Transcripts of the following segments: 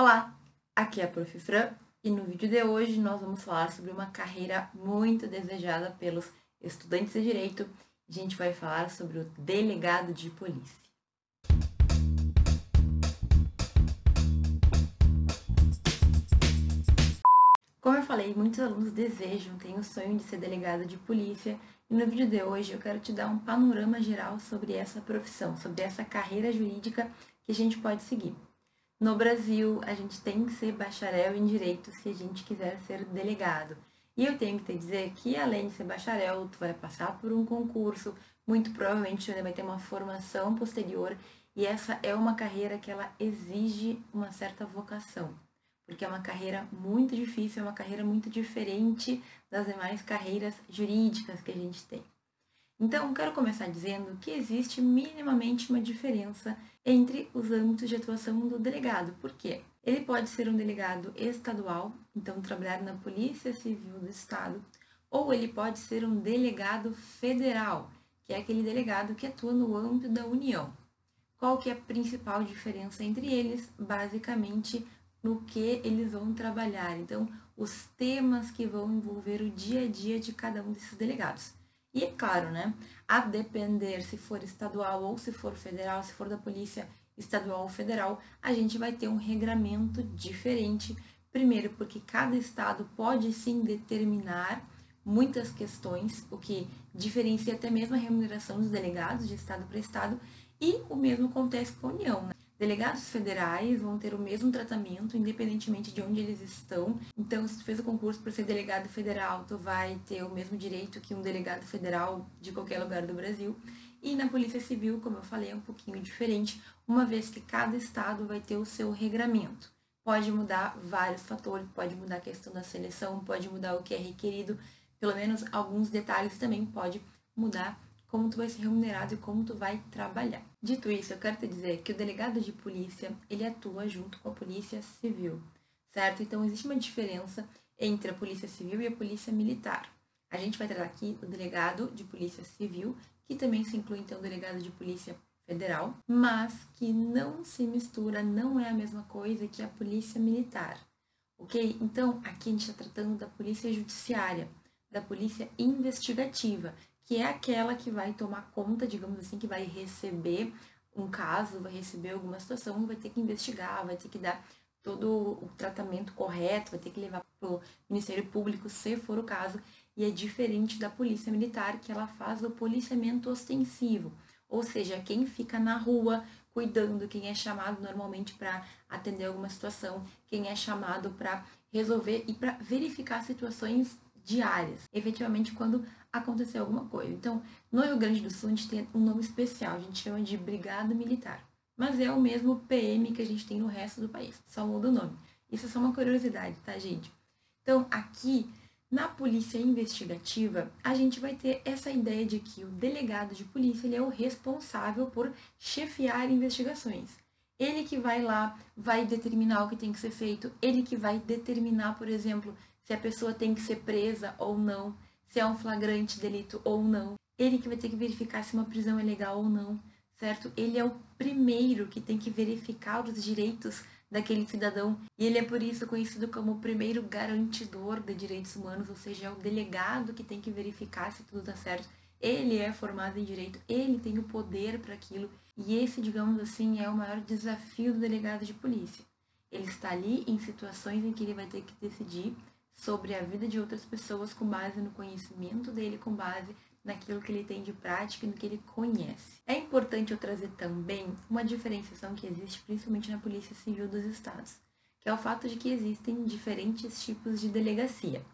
Olá, aqui é a Prof. Fran e no vídeo de hoje nós vamos falar sobre uma carreira muito desejada pelos estudantes de direito. A gente vai falar sobre o delegado de polícia. Como eu falei, muitos alunos desejam, têm o sonho de ser delegado de polícia e no vídeo de hoje eu quero te dar um panorama geral sobre essa profissão, sobre essa carreira jurídica que a gente pode seguir. No Brasil, a gente tem que ser bacharel em direito se a gente quiser ser delegado. E eu tenho que te dizer que além de ser bacharel, tu vai passar por um concurso, muito provavelmente tu vai ter uma formação posterior, e essa é uma carreira que ela exige uma certa vocação, porque é uma carreira muito difícil, é uma carreira muito diferente das demais carreiras jurídicas que a gente tem. Então, quero começar dizendo que existe minimamente uma diferença entre os âmbitos de atuação do delegado. Por quê? Ele pode ser um delegado estadual, então trabalhar na Polícia Civil do Estado, ou ele pode ser um delegado federal, que é aquele delegado que atua no âmbito da União. Qual que é a principal diferença entre eles? Basicamente, no que eles vão trabalhar. Então, os temas que vão envolver o dia a dia de cada um desses delegados. E é claro, né? A depender se for estadual ou se for federal, se for da polícia estadual ou federal, a gente vai ter um regramento diferente. Primeiro, porque cada estado pode sim determinar muitas questões, o que diferencia até mesmo a remuneração dos delegados de estado para estado, e o mesmo acontece com a União. Né? Delegados federais vão ter o mesmo tratamento, independentemente de onde eles estão. Então, se tu fez o concurso para ser delegado federal, tu vai ter o mesmo direito que um delegado federal de qualquer lugar do Brasil. E na Polícia Civil, como eu falei, é um pouquinho diferente, uma vez que cada estado vai ter o seu regramento. Pode mudar vários fatores, pode mudar a questão da seleção, pode mudar o que é requerido, pelo menos alguns detalhes também pode mudar como tu vai ser remunerado e como tu vai trabalhar. Dito isso, eu quero te dizer que o delegado de polícia, ele atua junto com a polícia civil, certo? Então, existe uma diferença entre a polícia civil e a polícia militar. A gente vai tratar aqui o delegado de polícia civil, que também se inclui, então, o delegado de polícia federal, mas que não se mistura, não é a mesma coisa que a polícia militar, ok? Então, aqui a gente está tratando da polícia judiciária, da polícia investigativa, que é aquela que vai tomar conta, digamos assim, que vai receber um caso, vai receber alguma situação, vai ter que investigar, vai ter que dar todo o tratamento correto, vai ter que levar para o Ministério Público, se for o caso, e é diferente da Polícia Militar, que ela faz o policiamento ostensivo, ou seja, quem fica na rua cuidando, quem é chamado normalmente para atender alguma situação, quem é chamado para resolver e para verificar situações diárias, efetivamente quando acontecer alguma coisa. Então, no Rio Grande do Sul, a gente tem um nome especial, a gente chama de Brigada Militar. Mas é o mesmo PM que a gente tem no resto do país, só muda o nome. Isso é só uma curiosidade, tá, gente? Então, aqui, na polícia investigativa, a gente vai ter essa ideia de que o delegado de polícia ele é o responsável por chefiar investigações. Ele que vai lá, vai determinar o que tem que ser feito, ele que vai determinar, por exemplo, se a pessoa tem que ser presa ou não, se é um flagrante delito ou não. Ele que vai ter que verificar se uma prisão é legal ou não, certo? Ele é o primeiro que tem que verificar os direitos daquele cidadão e ele é por isso conhecido como o primeiro garantidor de direitos humanos, ou seja, é o delegado que tem que verificar se tudo está certo. Ele é formado em direito, ele tem o poder para aquilo e esse, digamos assim, é o maior desafio do delegado de polícia. Ele está ali em situações em que ele vai ter que decidir sobre a vida de outras pessoas com base no conhecimento dele, com base naquilo que ele tem de prática e no que ele conhece. É importante eu trazer também uma diferenciação que existe principalmente na Polícia Civil dos Estados, que é o fato de que existem diferentes tipos de delegacia.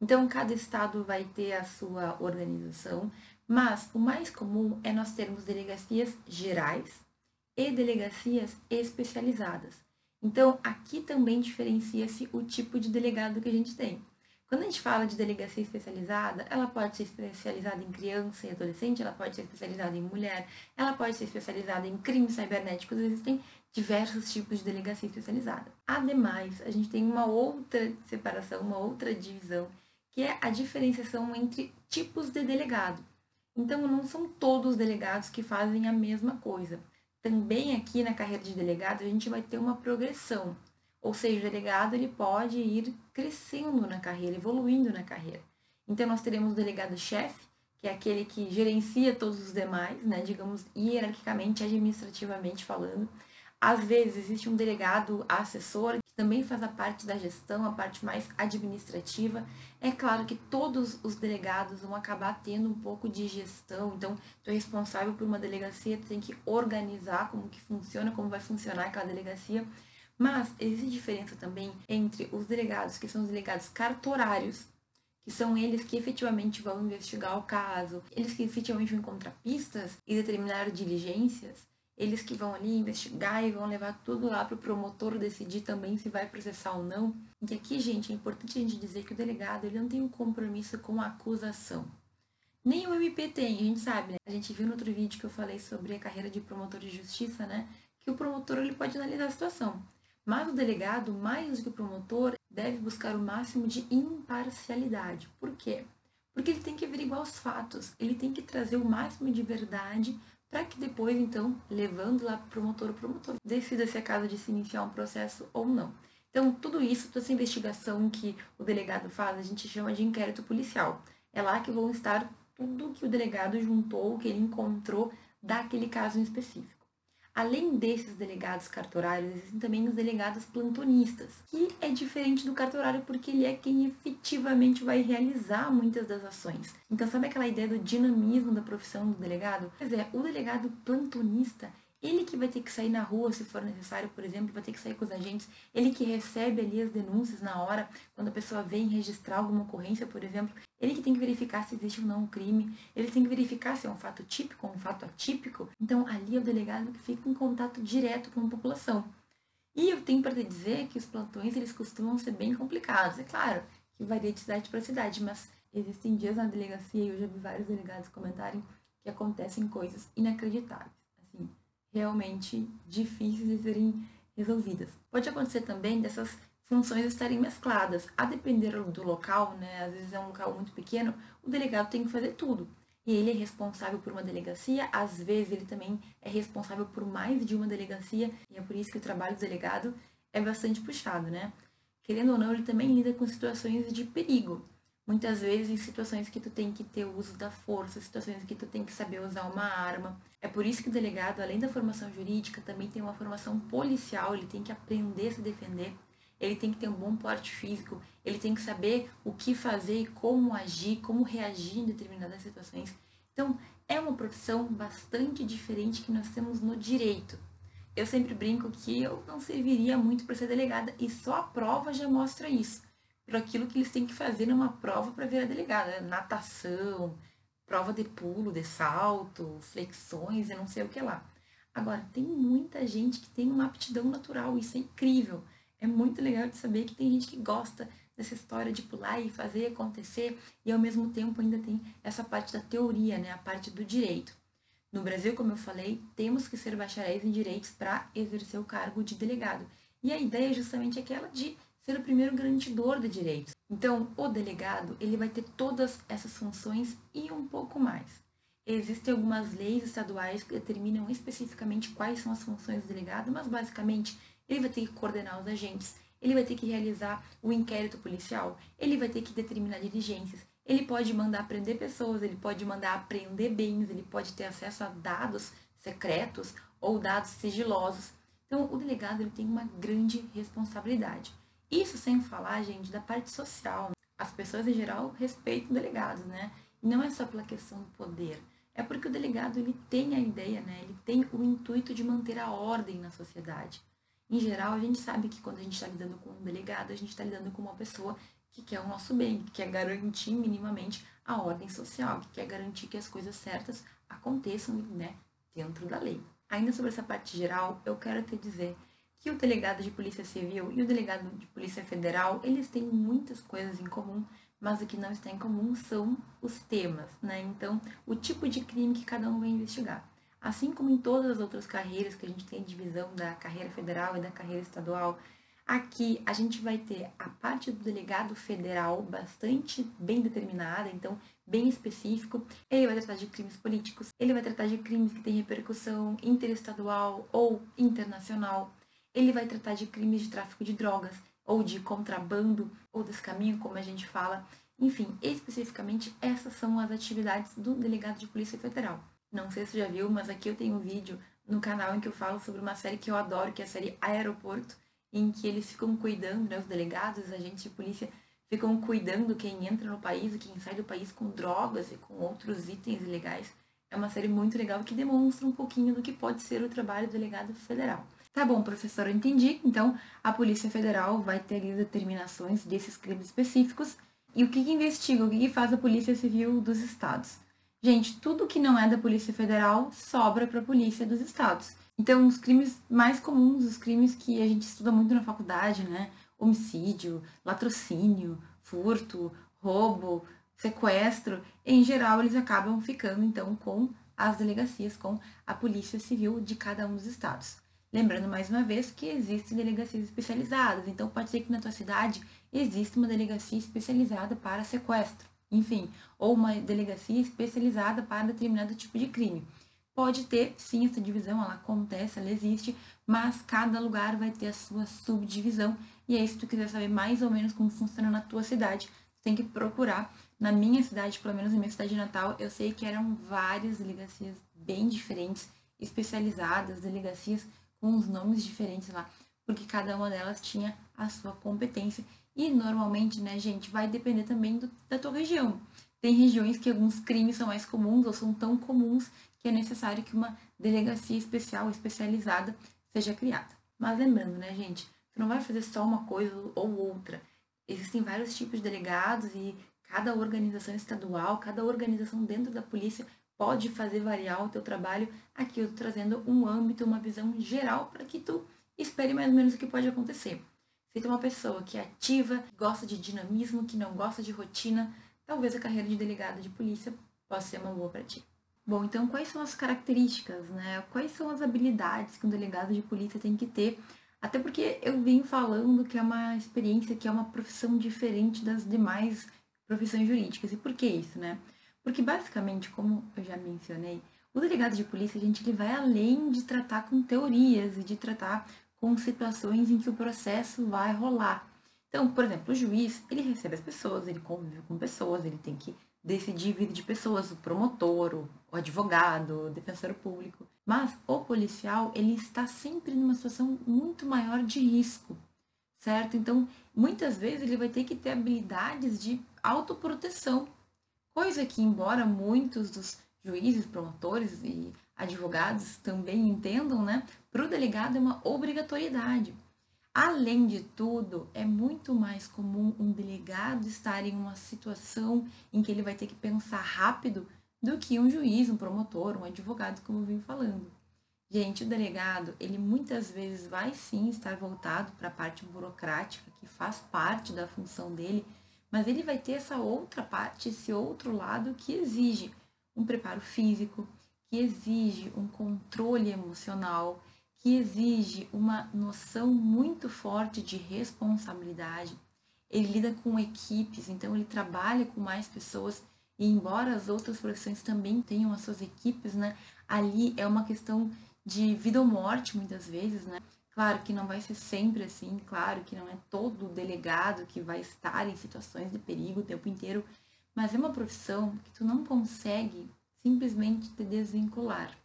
Então, cada estado vai ter a sua organização, mas o mais comum é nós termos delegacias gerais e delegacias especializadas. Então, aqui também diferencia-se o tipo de delegado que a gente tem. Quando a gente fala de delegacia especializada, ela pode ser especializada em criança e adolescente, ela pode ser especializada em mulher, ela pode ser especializada em crimes cibernéticos, existem diversos tipos de delegacia especializada. Ademais, a gente tem uma outra separação, uma outra divisão, que é a diferenciação entre tipos de delegado. Então, não são todos os delegados que fazem a mesma coisa também aqui na carreira de delegado a gente vai ter uma progressão. Ou seja, o delegado ele pode ir crescendo na carreira, evoluindo na carreira. Então nós teremos o delegado-chefe, que é aquele que gerencia todos os demais, né, digamos hierarquicamente, administrativamente falando. Às vezes existe um delegado assessor que também faz a parte da gestão, a parte mais administrativa. É claro que todos os delegados vão acabar tendo um pouco de gestão. Então, tu é responsável por uma delegacia, tu tem que organizar como que funciona, como vai funcionar aquela delegacia. Mas existe diferença também entre os delegados, que são os delegados cartorários, que são eles que efetivamente vão investigar o caso, eles que efetivamente vão encontrar pistas e determinar diligências, eles que vão ali investigar e vão levar tudo lá para o promotor decidir também se vai processar ou não. E aqui, gente, é importante a gente dizer que o delegado ele não tem um compromisso com a acusação. Nem o MP tem, a gente sabe, né? A gente viu no outro vídeo que eu falei sobre a carreira de promotor de justiça, né? Que o promotor ele pode analisar a situação. Mas o delegado, mais do que o promotor, deve buscar o máximo de imparcialidade. Por quê? Porque ele tem que averiguar os fatos, ele tem que trazer o máximo de verdade para que depois, então, levando lá para o promotor, o promotor decida se é caso de se iniciar um processo ou não. Então, tudo isso, toda essa investigação que o delegado faz, a gente chama de inquérito policial. É lá que vão estar tudo que o delegado juntou, que ele encontrou daquele caso em específico. Além desses delegados cartorários, existem também os delegados plantonistas, que é diferente do cartorário porque ele é quem efetivamente vai realizar muitas das ações. Então, sabe aquela ideia do dinamismo da profissão do delegado? Pois é, o delegado plantonista, ele que vai ter que sair na rua se for necessário, por exemplo, vai ter que sair com os agentes, ele que recebe ali as denúncias na hora, quando a pessoa vem registrar alguma ocorrência, por exemplo, ele que tem que verificar se existe ou não um crime, ele tem que verificar se é um fato típico ou um fato atípico. Então, ali é o delegado que fica em contato direto com a população. E eu tenho para dizer que os plantões eles costumam ser bem complicados. É claro que varia de cidade para cidade, mas existem dias na delegacia, e eu já vi vários delegados comentarem que acontecem coisas inacreditáveis realmente difíceis de serem resolvidas. Pode acontecer também dessas funções estarem mescladas. A depender do local, né, às vezes é um local muito pequeno, o delegado tem que fazer tudo. E ele é responsável por uma delegacia, às vezes ele também é responsável por mais de uma delegacia, e é por isso que o trabalho do delegado é bastante puxado, né? Querendo ou não, ele também lida com situações de perigo. Muitas vezes em situações que tu tem que ter o uso da força, situações que tu tem que saber usar uma arma. É por isso que o delegado, além da formação jurídica, também tem uma formação policial, ele tem que aprender a se defender, ele tem que ter um bom porte físico, ele tem que saber o que fazer e como agir, como reagir em determinadas situações. Então, é uma profissão bastante diferente que nós temos no direito. Eu sempre brinco que eu não serviria muito para ser delegada e só a prova já mostra isso por aquilo que eles têm que fazer numa prova para virar delegada. Né? Natação, prova de pulo, de salto, flexões e não sei o que lá. Agora, tem muita gente que tem uma aptidão natural, isso é incrível. É muito legal de saber que tem gente que gosta dessa história de pular e fazer acontecer e ao mesmo tempo ainda tem essa parte da teoria, né, a parte do direito. No Brasil, como eu falei, temos que ser bacharéis em direitos para exercer o cargo de delegado. E a ideia é justamente aquela de ser o primeiro garantidor de direitos. Então, o delegado, ele vai ter todas essas funções e um pouco mais. Existem algumas leis estaduais que determinam especificamente quais são as funções do delegado, mas basicamente ele vai ter que coordenar os agentes, ele vai ter que realizar o inquérito policial, ele vai ter que determinar diligências, ele pode mandar prender pessoas, ele pode mandar apreender bens, ele pode ter acesso a dados secretos ou dados sigilosos. Então, o delegado ele tem uma grande responsabilidade. Isso sem falar, gente, da parte social. As pessoas em geral respeitam delegados, né? E não é só pela questão do poder. É porque o delegado ele tem a ideia, né? Ele tem o intuito de manter a ordem na sociedade. Em geral, a gente sabe que quando a gente está lidando com um delegado, a gente está lidando com uma pessoa que quer o nosso bem, que quer garantir minimamente a ordem social, que quer garantir que as coisas certas aconteçam né, dentro da lei. Ainda sobre essa parte geral, eu quero te dizer que o delegado de polícia civil e o delegado de polícia federal, eles têm muitas coisas em comum, mas o que não está em comum são os temas, né? Então, o tipo de crime que cada um vai investigar. Assim como em todas as outras carreiras que a gente tem divisão da carreira federal e da carreira estadual, aqui a gente vai ter a parte do delegado federal bastante bem determinada, então bem específico. Ele vai tratar de crimes políticos, ele vai tratar de crimes que têm repercussão interestadual ou internacional ele vai tratar de crimes de tráfico de drogas, ou de contrabando, ou descaminho, como a gente fala. Enfim, especificamente, essas são as atividades do delegado de Polícia Federal. Não sei se já viu, mas aqui eu tenho um vídeo no canal em que eu falo sobre uma série que eu adoro, que é a série Aeroporto, em que eles ficam cuidando, né, os delegados, os agentes de polícia ficam cuidando quem entra no país e quem sai do país com drogas e com outros itens ilegais. É uma série muito legal que demonstra um pouquinho do que pode ser o trabalho do delegado federal. Tá bom, professor, eu entendi. Então, a Polícia Federal vai ter ali determinações desses crimes específicos. E o que, que investiga, o que, que faz a Polícia Civil dos Estados? Gente, tudo que não é da Polícia Federal sobra para a Polícia dos Estados. Então, os crimes mais comuns, os crimes que a gente estuda muito na faculdade, né? Homicídio, latrocínio, furto, roubo, sequestro, em geral eles acabam ficando então com as delegacias, com a Polícia Civil de cada um dos estados. Lembrando mais uma vez que existem delegacias especializadas, então pode ser que na tua cidade exista uma delegacia especializada para sequestro, enfim, ou uma delegacia especializada para determinado tipo de crime. Pode ter, sim, essa divisão, ela acontece, ela existe, mas cada lugar vai ter a sua subdivisão. E aí, se tu quiser saber mais ou menos como funciona na tua cidade, tem que procurar. Na minha cidade, pelo menos na minha cidade natal, eu sei que eram várias delegacias bem diferentes, especializadas, delegacias com os nomes diferentes lá, porque cada uma delas tinha a sua competência. E normalmente, né, gente, vai depender também do, da tua região. Tem regiões que alguns crimes são mais comuns ou são tão comuns que é necessário que uma delegacia especial, especializada, seja criada. Mas lembrando, né, gente, tu não vai fazer só uma coisa ou outra. Existem vários tipos de delegados e cada organização estadual, cada organização dentro da polícia pode fazer variar o teu trabalho. Aqui eu estou trazendo um âmbito, uma visão geral para que tu espere mais ou menos o que pode acontecer. Se tu é uma pessoa que é ativa, que gosta de dinamismo, que não gosta de rotina, talvez a carreira de delegado de polícia possa ser uma boa para ti. Bom, então quais são as características, né? Quais são as habilidades que um delegado de polícia tem que ter? Até porque eu vim falando que é uma experiência, que é uma profissão diferente das demais profissões jurídicas. E por que isso, né? Porque basicamente, como eu já mencionei, o delegado de polícia, gente, ele vai além de tratar com teorias e de tratar com situações em que o processo vai rolar. Então, por exemplo, o juiz, ele recebe as pessoas, ele convive com pessoas, ele tem que decidir vida de pessoas, o promotor, o advogado, o defensor público. Mas o policial, ele está sempre numa situação muito maior de risco, certo? Então, muitas vezes ele vai ter que ter habilidades de autoproteção Coisa que, embora muitos dos juízes, promotores e advogados também entendam, né, para o delegado é uma obrigatoriedade. Além de tudo, é muito mais comum um delegado estar em uma situação em que ele vai ter que pensar rápido do que um juiz, um promotor, um advogado, como eu vim falando. Gente, o delegado, ele muitas vezes vai sim estar voltado para a parte burocrática, que faz parte da função dele, mas ele vai ter essa outra parte, esse outro lado que exige um preparo físico, que exige um controle emocional, que exige uma noção muito forte de responsabilidade. Ele lida com equipes, então ele trabalha com mais pessoas e embora as outras profissões também tenham as suas equipes, né? Ali é uma questão de vida ou morte muitas vezes, né? Claro que não vai ser sempre assim, claro que não é todo delegado que vai estar em situações de perigo o tempo inteiro, mas é uma profissão que tu não consegue simplesmente te desvincular.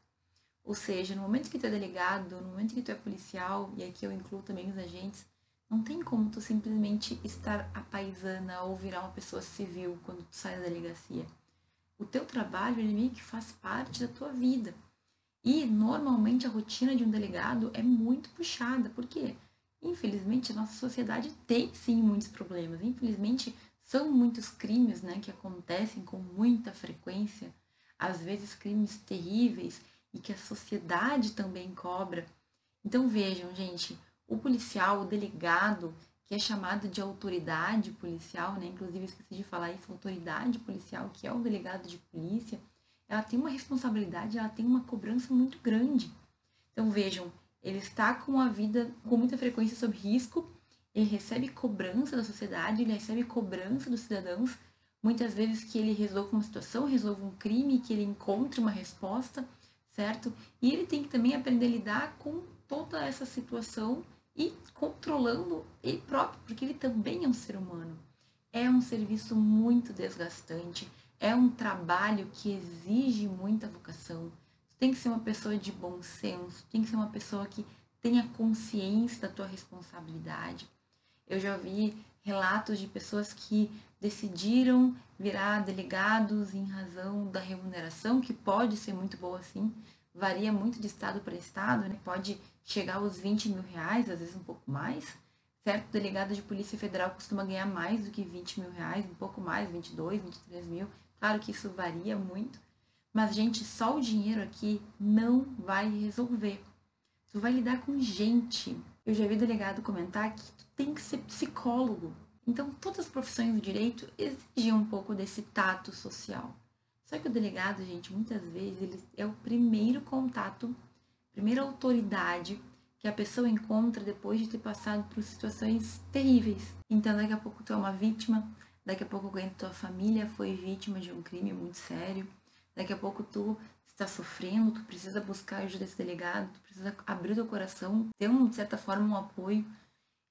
Ou seja, no momento que tu é delegado, no momento que tu é policial, e aqui eu incluo também os agentes, não tem como tu simplesmente estar a paisana ou virar uma pessoa civil quando tu sai da delegacia. O teu trabalho, ele meio que faz parte da tua vida. E normalmente a rotina de um delegado é muito puxada, porque infelizmente a nossa sociedade tem sim muitos problemas. Infelizmente são muitos crimes, né, que acontecem com muita frequência, às vezes crimes terríveis e que a sociedade também cobra. Então vejam, gente, o policial, o delegado, que é chamado de autoridade policial, né? Inclusive esqueci de falar isso, autoridade policial, que é o delegado de polícia ela tem uma responsabilidade, ela tem uma cobrança muito grande. Então vejam, ele está com a vida com muita frequência sob risco, ele recebe cobrança da sociedade, ele recebe cobrança dos cidadãos, muitas vezes que ele resolva uma situação, resolva um crime, que ele encontre uma resposta, certo? E ele tem que também aprender a lidar com toda essa situação e controlando ele próprio, porque ele também é um ser humano. É um serviço muito desgastante, é um trabalho que exige muita vocação. Tu tem que ser uma pessoa de bom senso, tem que ser uma pessoa que tenha consciência da tua responsabilidade. Eu já vi relatos de pessoas que decidiram virar delegados em razão da remuneração, que pode ser muito boa sim, varia muito de estado para estado, né? pode chegar aos 20 mil reais, às vezes um pouco mais. Certo delegado de Polícia Federal costuma ganhar mais do que 20 mil reais, um pouco mais, 22, 23 mil. Claro que isso varia muito, mas, gente, só o dinheiro aqui não vai resolver. Tu vai lidar com gente. Eu já vi delegado comentar que tem que ser psicólogo. Então, todas as profissões do direito exigem um pouco desse tato social. Só que o delegado, gente, muitas vezes ele é o primeiro contato, primeira autoridade que a pessoa encontra depois de ter passado por situações terríveis. Então, daqui a pouco tu é uma vítima, daqui a pouco alguém da tua família foi vítima de um crime muito sério, daqui a pouco tu está sofrendo, tu precisa buscar ajuda desse delegado, tu precisa abrir teu coração, ter, um, de certa forma, um apoio.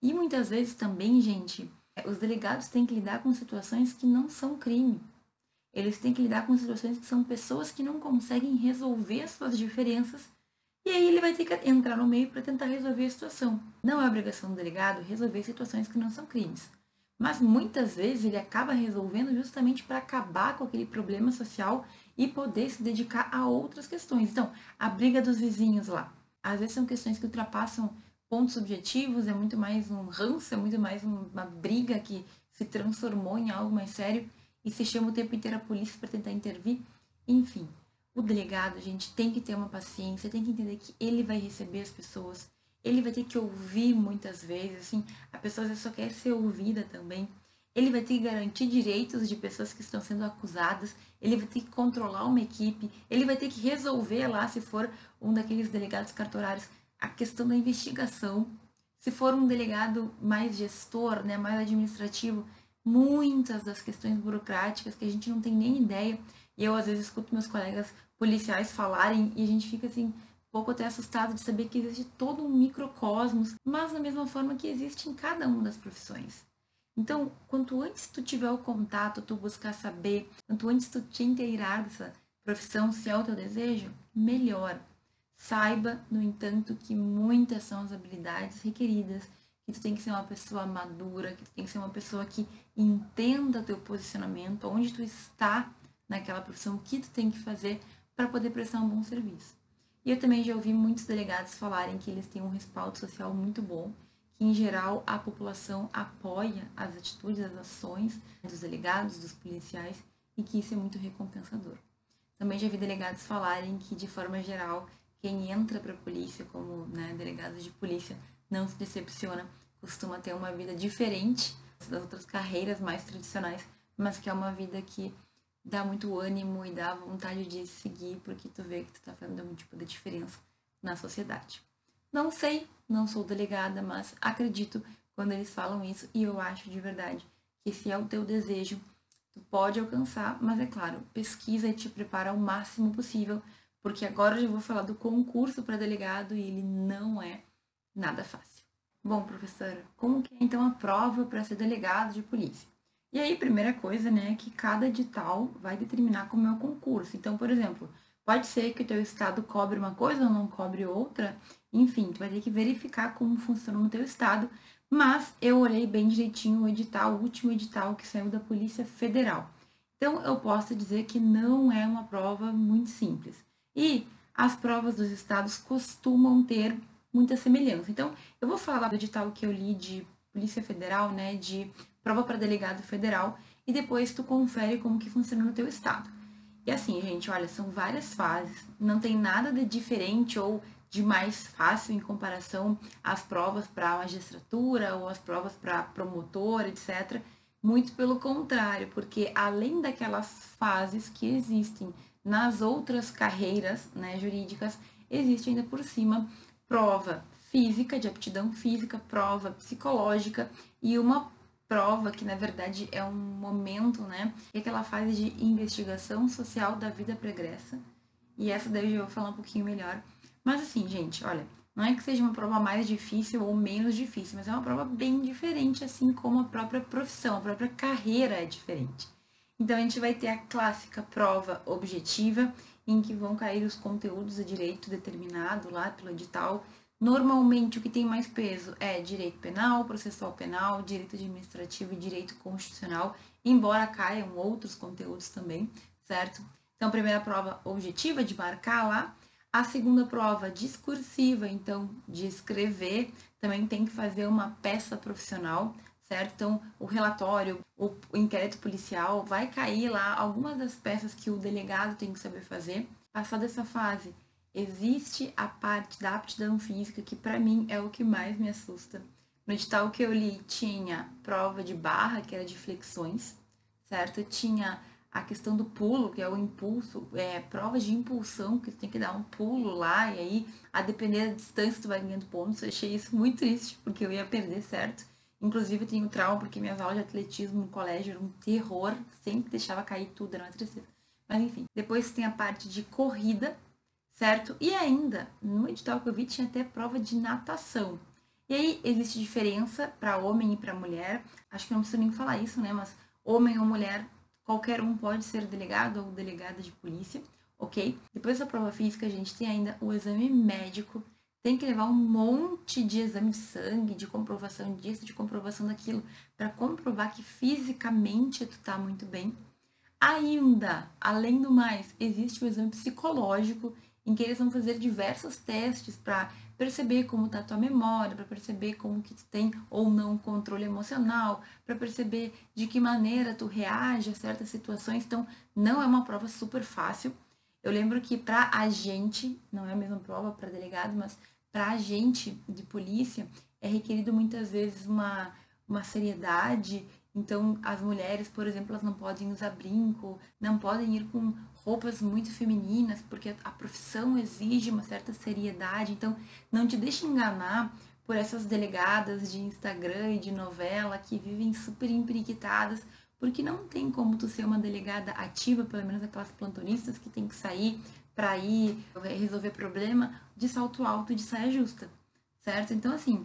E muitas vezes também, gente, os delegados têm que lidar com situações que não são crime. Eles têm que lidar com situações que são pessoas que não conseguem resolver as suas diferenças e aí ele vai ter que entrar no meio para tentar resolver a situação. Não é obrigação do delegado resolver situações que não são crimes. Mas muitas vezes ele acaba resolvendo justamente para acabar com aquele problema social e poder se dedicar a outras questões. Então, a briga dos vizinhos lá. Às vezes são questões que ultrapassam pontos objetivos, é muito mais um ranço, é muito mais uma briga que se transformou em algo mais sério e se chama o tempo inteiro a polícia para tentar intervir. Enfim, o delegado, gente, tem que ter uma paciência, tem que entender que ele vai receber as pessoas, ele vai ter que ouvir muitas vezes, assim, a pessoa só quer ser ouvida também. Ele vai ter que garantir direitos de pessoas que estão sendo acusadas, ele vai ter que controlar uma equipe, ele vai ter que resolver lá, se for um daqueles delegados cartorários, a questão da investigação. Se for um delegado mais gestor, né, mais administrativo, muitas das questões burocráticas que a gente não tem nem ideia. E eu às vezes escuto meus colegas policiais falarem e a gente fica assim, um pouco até assustado de saber que existe todo um microcosmos, mas da mesma forma que existe em cada uma das profissões. Então, quanto antes tu tiver o contato, tu buscar saber, quanto antes tu te inteirar dessa profissão, se é o teu desejo, melhor. Saiba, no entanto, que muitas são as habilidades requeridas, que tu tem que ser uma pessoa madura, que tu tem que ser uma pessoa que entenda teu posicionamento, onde tu está naquela profissão, o que tu tem que fazer para poder prestar um bom serviço. E eu também já ouvi muitos delegados falarem que eles têm um respaldo social muito bom, que em geral a população apoia as atitudes, as ações dos delegados, dos policiais e que isso é muito recompensador. Também já vi delegados falarem que de forma geral quem entra para a polícia como né, delegado de polícia não se decepciona, costuma ter uma vida diferente das outras carreiras mais tradicionais, mas que é uma vida que dá muito ânimo e dá vontade de seguir, porque tu vê que tu tá fazendo algum tipo de diferença na sociedade. Não sei, não sou delegada, mas acredito quando eles falam isso e eu acho de verdade que se é o teu desejo, tu pode alcançar, mas é claro, pesquisa e te prepara o máximo possível, porque agora eu já vou falar do concurso para delegado e ele não é nada fácil. Bom, professora, como que é então a prova para ser delegado de polícia? E aí, primeira coisa, né, que cada edital vai determinar como é o concurso. Então, por exemplo, pode ser que o teu estado cobre uma coisa ou não cobre outra. Enfim, tu vai ter que verificar como funciona no teu estado. Mas eu olhei bem direitinho o edital, o último edital que saiu da Polícia Federal. Então, eu posso dizer que não é uma prova muito simples. E as provas dos estados costumam ter muita semelhança. Então, eu vou falar do edital que eu li de Polícia Federal, né, de prova para delegado federal, e depois tu confere como que funciona no teu estado. E assim, gente, olha, são várias fases, não tem nada de diferente ou de mais fácil em comparação às provas para magistratura ou às provas para promotor, etc. Muito pelo contrário, porque além daquelas fases que existem nas outras carreiras né, jurídicas, existe ainda por cima prova física, de aptidão física, prova psicológica e uma prova que na verdade é um momento, né? É aquela fase de investigação social da vida pregressa. E essa daí eu vou falar um pouquinho melhor. Mas assim, gente, olha, Não é que seja uma prova mais difícil ou menos difícil, mas é uma prova bem diferente, assim como a própria profissão, a própria carreira é diferente. Então a gente vai ter a clássica prova objetiva, em que vão cair os conteúdos de direito determinado lá pelo edital. Normalmente o que tem mais peso é direito penal, processual penal, direito administrativo e direito constitucional, embora caiam outros conteúdos também, certo? Então, primeira prova objetiva de marcar lá, a segunda prova discursiva, então de escrever, também tem que fazer uma peça profissional, certo? Então, o relatório, o inquérito policial vai cair lá algumas das peças que o delegado tem que saber fazer. Passada essa fase, existe a parte da aptidão física, que para mim é o que mais me assusta. No edital que eu li, tinha prova de barra, que era de flexões, certo? Tinha a questão do pulo, que é o impulso, é, provas de impulsão, que você tem que dar um pulo lá, e aí, a depender da distância, tu vai ganhando pontos. Eu achei isso muito triste, porque eu ia perder, certo? Inclusive, tenho trauma, porque minhas aulas de atletismo no colégio eram um terror, sempre deixava cair tudo, era uma tristeza. Mas enfim, depois tem a parte de corrida, certo? E ainda, no edital que eu vi, tinha até prova de natação. E aí, existe diferença para homem e para mulher. Acho que não preciso nem falar isso, né? Mas homem ou mulher, qualquer um pode ser delegado ou delegada de polícia, ok? Depois da prova física, a gente tem ainda o exame médico, tem que levar um monte de exame de sangue, de comprovação disso, de comprovação daquilo, para comprovar que fisicamente tu tá muito bem. Ainda, além do mais, existe o exame psicológico, em que eles vão fazer diversos testes para perceber como tá a tua memória, para perceber como que tu tem ou não controle emocional, para perceber de que maneira tu reage a certas situações. Então, não é uma prova super fácil. Eu lembro que para a gente, não é a mesma prova para delegado, mas para a gente de polícia é requerido muitas vezes uma, uma seriedade. Então, as mulheres, por exemplo, elas não podem usar brinco, não podem ir com roupas muito femininas, porque a profissão exige uma certa seriedade. Então, não te deixe enganar por essas delegadas de Instagram e de novela que vivem super empiriquitadas, porque não tem como tu ser uma delegada ativa, pelo menos aquelas plantonistas que tem que sair para ir resolver problema de salto alto de saia justa, certo? Então, assim,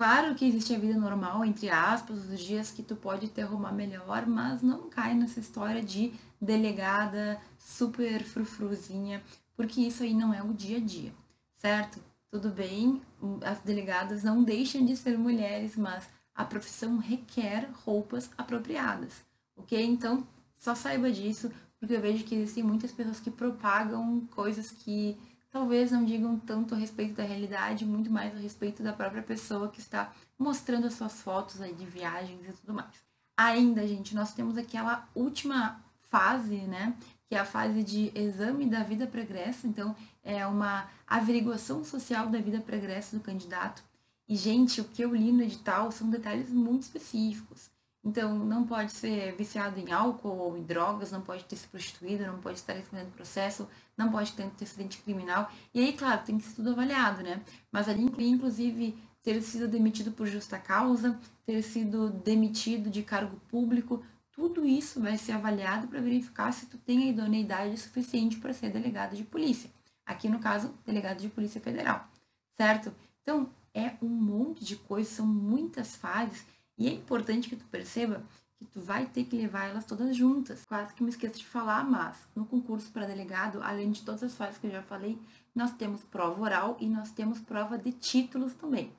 claro que existe a vida normal, entre aspas, os dias que tu pode te arrumar melhor, mas não cai nessa história de delegada super frufruzinha, porque isso aí não é o dia a dia, certo? Tudo bem, as delegadas não deixam de ser mulheres, mas a profissão requer roupas apropriadas, ok? Então, só saiba disso, porque eu vejo que existem muitas pessoas que propagam coisas que talvez não digam tanto a respeito da realidade, muito mais a respeito da própria pessoa que está mostrando as suas fotos aí de viagens e tudo mais. Ainda, gente, nós temos aquela última fase, né? Que é a fase de exame da vida pregressa. Então, é uma averiguação social da vida pregressa do candidato. E, gente, o que eu li no edital são detalhes muito específicos. Então, não pode ser viciado em álcool ou em drogas, não pode ter se prostituído, não pode estar respondendo processo, não pode ter antecedente criminal. E aí, claro, tem que ser tudo avaliado, né? Mas ali inclui, inclusive, ter sido demitido por justa causa, ter sido demitido de cargo público, tudo isso vai ser avaliado para verificar se tu tem a idoneidade suficiente para ser delegado de polícia. Aqui, no caso, delegado de polícia federal, certo? Então, é um monte de coisas, são muitas fases e é importante que tu perceba que tu vai ter que levar elas todas juntas. Quase que me esqueço de falar, mas no concurso para delegado, além de todas as fases que eu já falei, nós temos prova oral e nós temos prova de títulos também.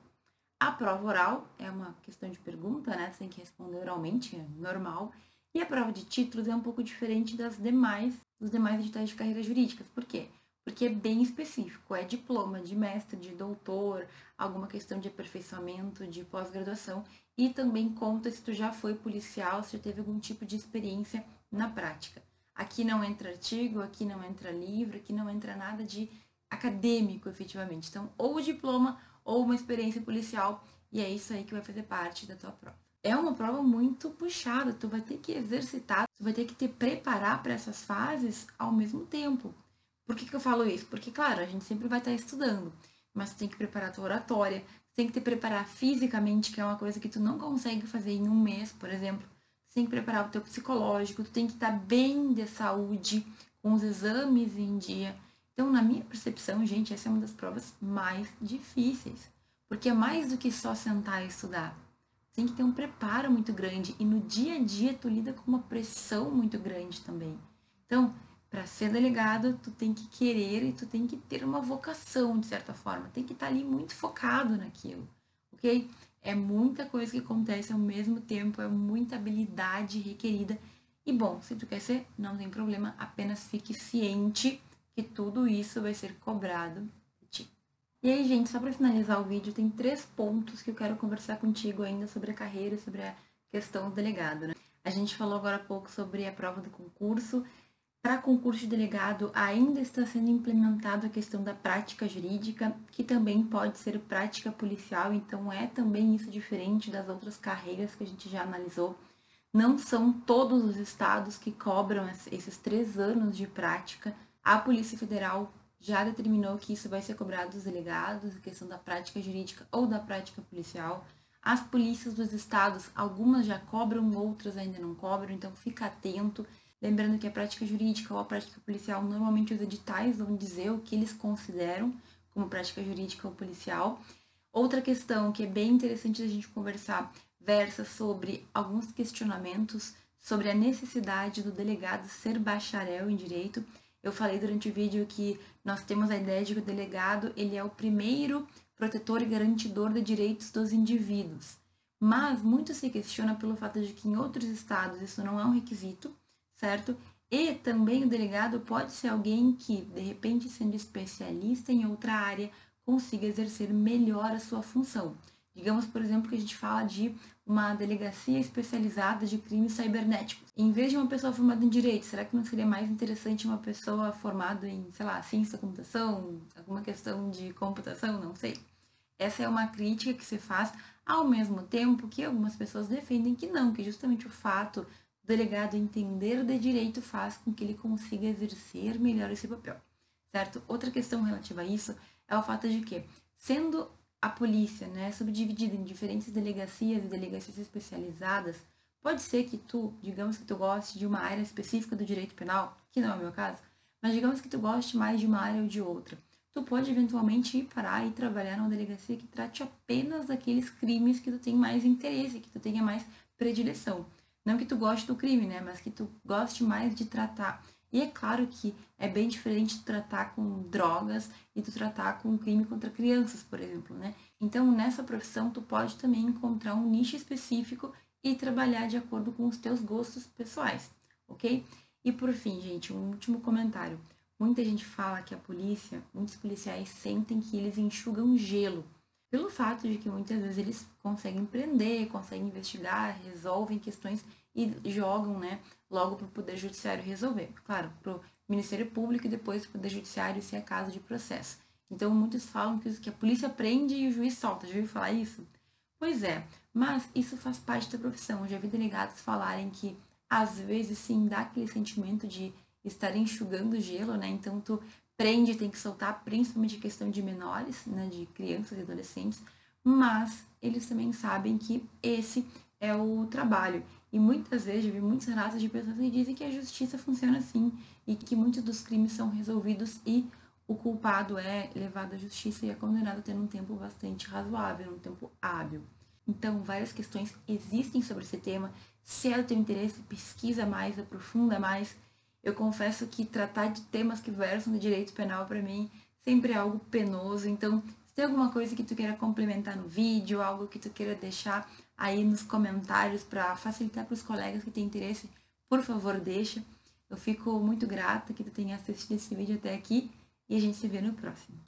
A prova oral é uma questão de pergunta, né? Você tem que responder oralmente, é normal. E a prova de títulos é um pouco diferente das demais, dos demais editais de carreiras jurídicas. Por quê? Porque é bem específico, é diploma de mestre, de doutor, alguma questão de aperfeiçoamento, de pós-graduação, e também conta se tu já foi policial, se já teve algum tipo de experiência na prática. Aqui não entra artigo, aqui não entra livro, aqui não entra nada de acadêmico, efetivamente. Então, ou o diploma ou uma experiência policial, e é isso aí que vai fazer parte da tua prova. É uma prova muito puxada, tu vai ter que exercitar, tu vai ter que te preparar para essas fases ao mesmo tempo. Por que, que eu falo isso? Porque, claro, a gente sempre vai estar estudando, mas tu tem que preparar a tua oratória, tem que te preparar fisicamente, que é uma coisa que tu não consegue fazer em um mês, por exemplo. Tem que preparar o teu psicológico, tu tem que estar bem de saúde, com os exames em dia. Então, na minha percepção, gente, essa é uma das provas mais difíceis, porque é mais do que só sentar e estudar. Tem que ter um preparo muito grande e no dia a dia tu lida com uma pressão muito grande também. Então, para ser delegado, tu tem que querer e tu tem que ter uma vocação, de certa forma. Tem que estar tá ali muito focado naquilo, ok? É muita coisa que acontece ao mesmo tempo, é muita habilidade requerida. E bom, se tu quer ser, não tem problema, apenas fique ciente que tudo isso vai ser cobrado de ti. E aí, gente, só para finalizar o vídeo, tem três pontos que eu quero conversar contigo ainda sobre a carreira, sobre a questão do delegado. Né? A gente falou agora há pouco sobre a prova do concurso. Para concurso de delegado, ainda está sendo implementada a questão da prática jurídica, que também pode ser prática policial, então é também isso diferente das outras carreiras que a gente já analisou. Não são todos os estados que cobram esses três anos de prática, a Polícia Federal já determinou que isso vai ser cobrado dos delegados, a questão da prática jurídica ou da prática policial. As polícias dos estados, algumas já cobram, outras ainda não cobram, então fica atento. Lembrando que a prática jurídica ou a prática policial, normalmente os editais vão dizer o que eles consideram como prática jurídica ou policial. Outra questão que é bem interessante a gente conversar versa sobre alguns questionamentos sobre a necessidade do delegado ser bacharel em direito eu falei durante o vídeo que nós temos a ideia de que o delegado ele é o primeiro protetor e garantidor de direitos dos indivíduos. Mas muito se questiona pelo fato de que em outros estados isso não é um requisito, certo? E também o delegado pode ser alguém que, de repente, sendo especialista em outra área, consiga exercer melhor a sua função. Digamos, por exemplo, que a gente fala de uma delegacia especializada de crimes cibernéticos. Em vez de uma pessoa formada em direito, será que não seria mais interessante uma pessoa formada em, sei lá, ciência da computação, alguma questão de computação, não sei. Essa é uma crítica que se faz ao mesmo tempo que algumas pessoas defendem que não, que justamente o fato do delegado entender de direito faz com que ele consiga exercer melhor esse papel, certo? Outra questão relativa a isso é o fato de que, sendo a polícia, né, subdividida em diferentes delegacias e delegacias especializadas, pode ser que tu, digamos que tu goste de uma área específica do direito penal, que não é o meu caso, mas digamos que tu goste mais de uma área ou de outra. Tu pode eventualmente ir parar e trabalhar numa delegacia que trate apenas daqueles crimes que tu tem mais interesse, que tu tenha mais predileção. Não que tu goste do crime, né, mas que tu goste mais de tratar. E é claro que é bem diferente de tratar com drogas e de tratar com crime contra crianças, por exemplo, né? Então, nessa profissão, tu pode também encontrar um nicho específico e trabalhar de acordo com os teus gostos pessoais, ok? E por fim, gente, um último comentário. Muita gente fala que a polícia, muitos policiais sentem que eles enxugam gelo, pelo fato de que muitas vezes eles conseguem prender, conseguem investigar, resolvem questões e jogam, né, logo para o Poder Judiciário resolver. Claro, para o Ministério Público e depois para o Poder Judiciário se é caso de processo. Então, muitos falam que, a polícia prende e o juiz solta. Já ouviu falar isso? Pois é, mas isso faz parte da profissão. Eu já vi delegados falarem que, às vezes, sim, dá aquele sentimento de estar enxugando gelo, né? Então, tu prende, tem que soltar, principalmente questão de menores, né? De crianças e adolescentes. Mas eles também sabem que esse é o trabalho. E muitas vezes eu vi muitos relatos de pessoas que dizem que a justiça funciona assim e que muitos dos crimes são resolvidos e o culpado é levado à justiça e é condenado tendo um tempo bastante razoável, um tempo hábil. Então, várias questões existem sobre esse tema. Se é do teu interesse, pesquisa mais, aprofunda mais. Eu confesso que tratar de temas que versam de direito penal para mim sempre é algo penoso. Então, se tem alguma coisa que tu queira complementar no vídeo, algo que tu queira deixar aí nos comentários para facilitar para os colegas que têm interesse, por favor, deixa. Eu fico muito grata que tu tenha assistido esse vídeo até aqui e a gente se vê no próximo.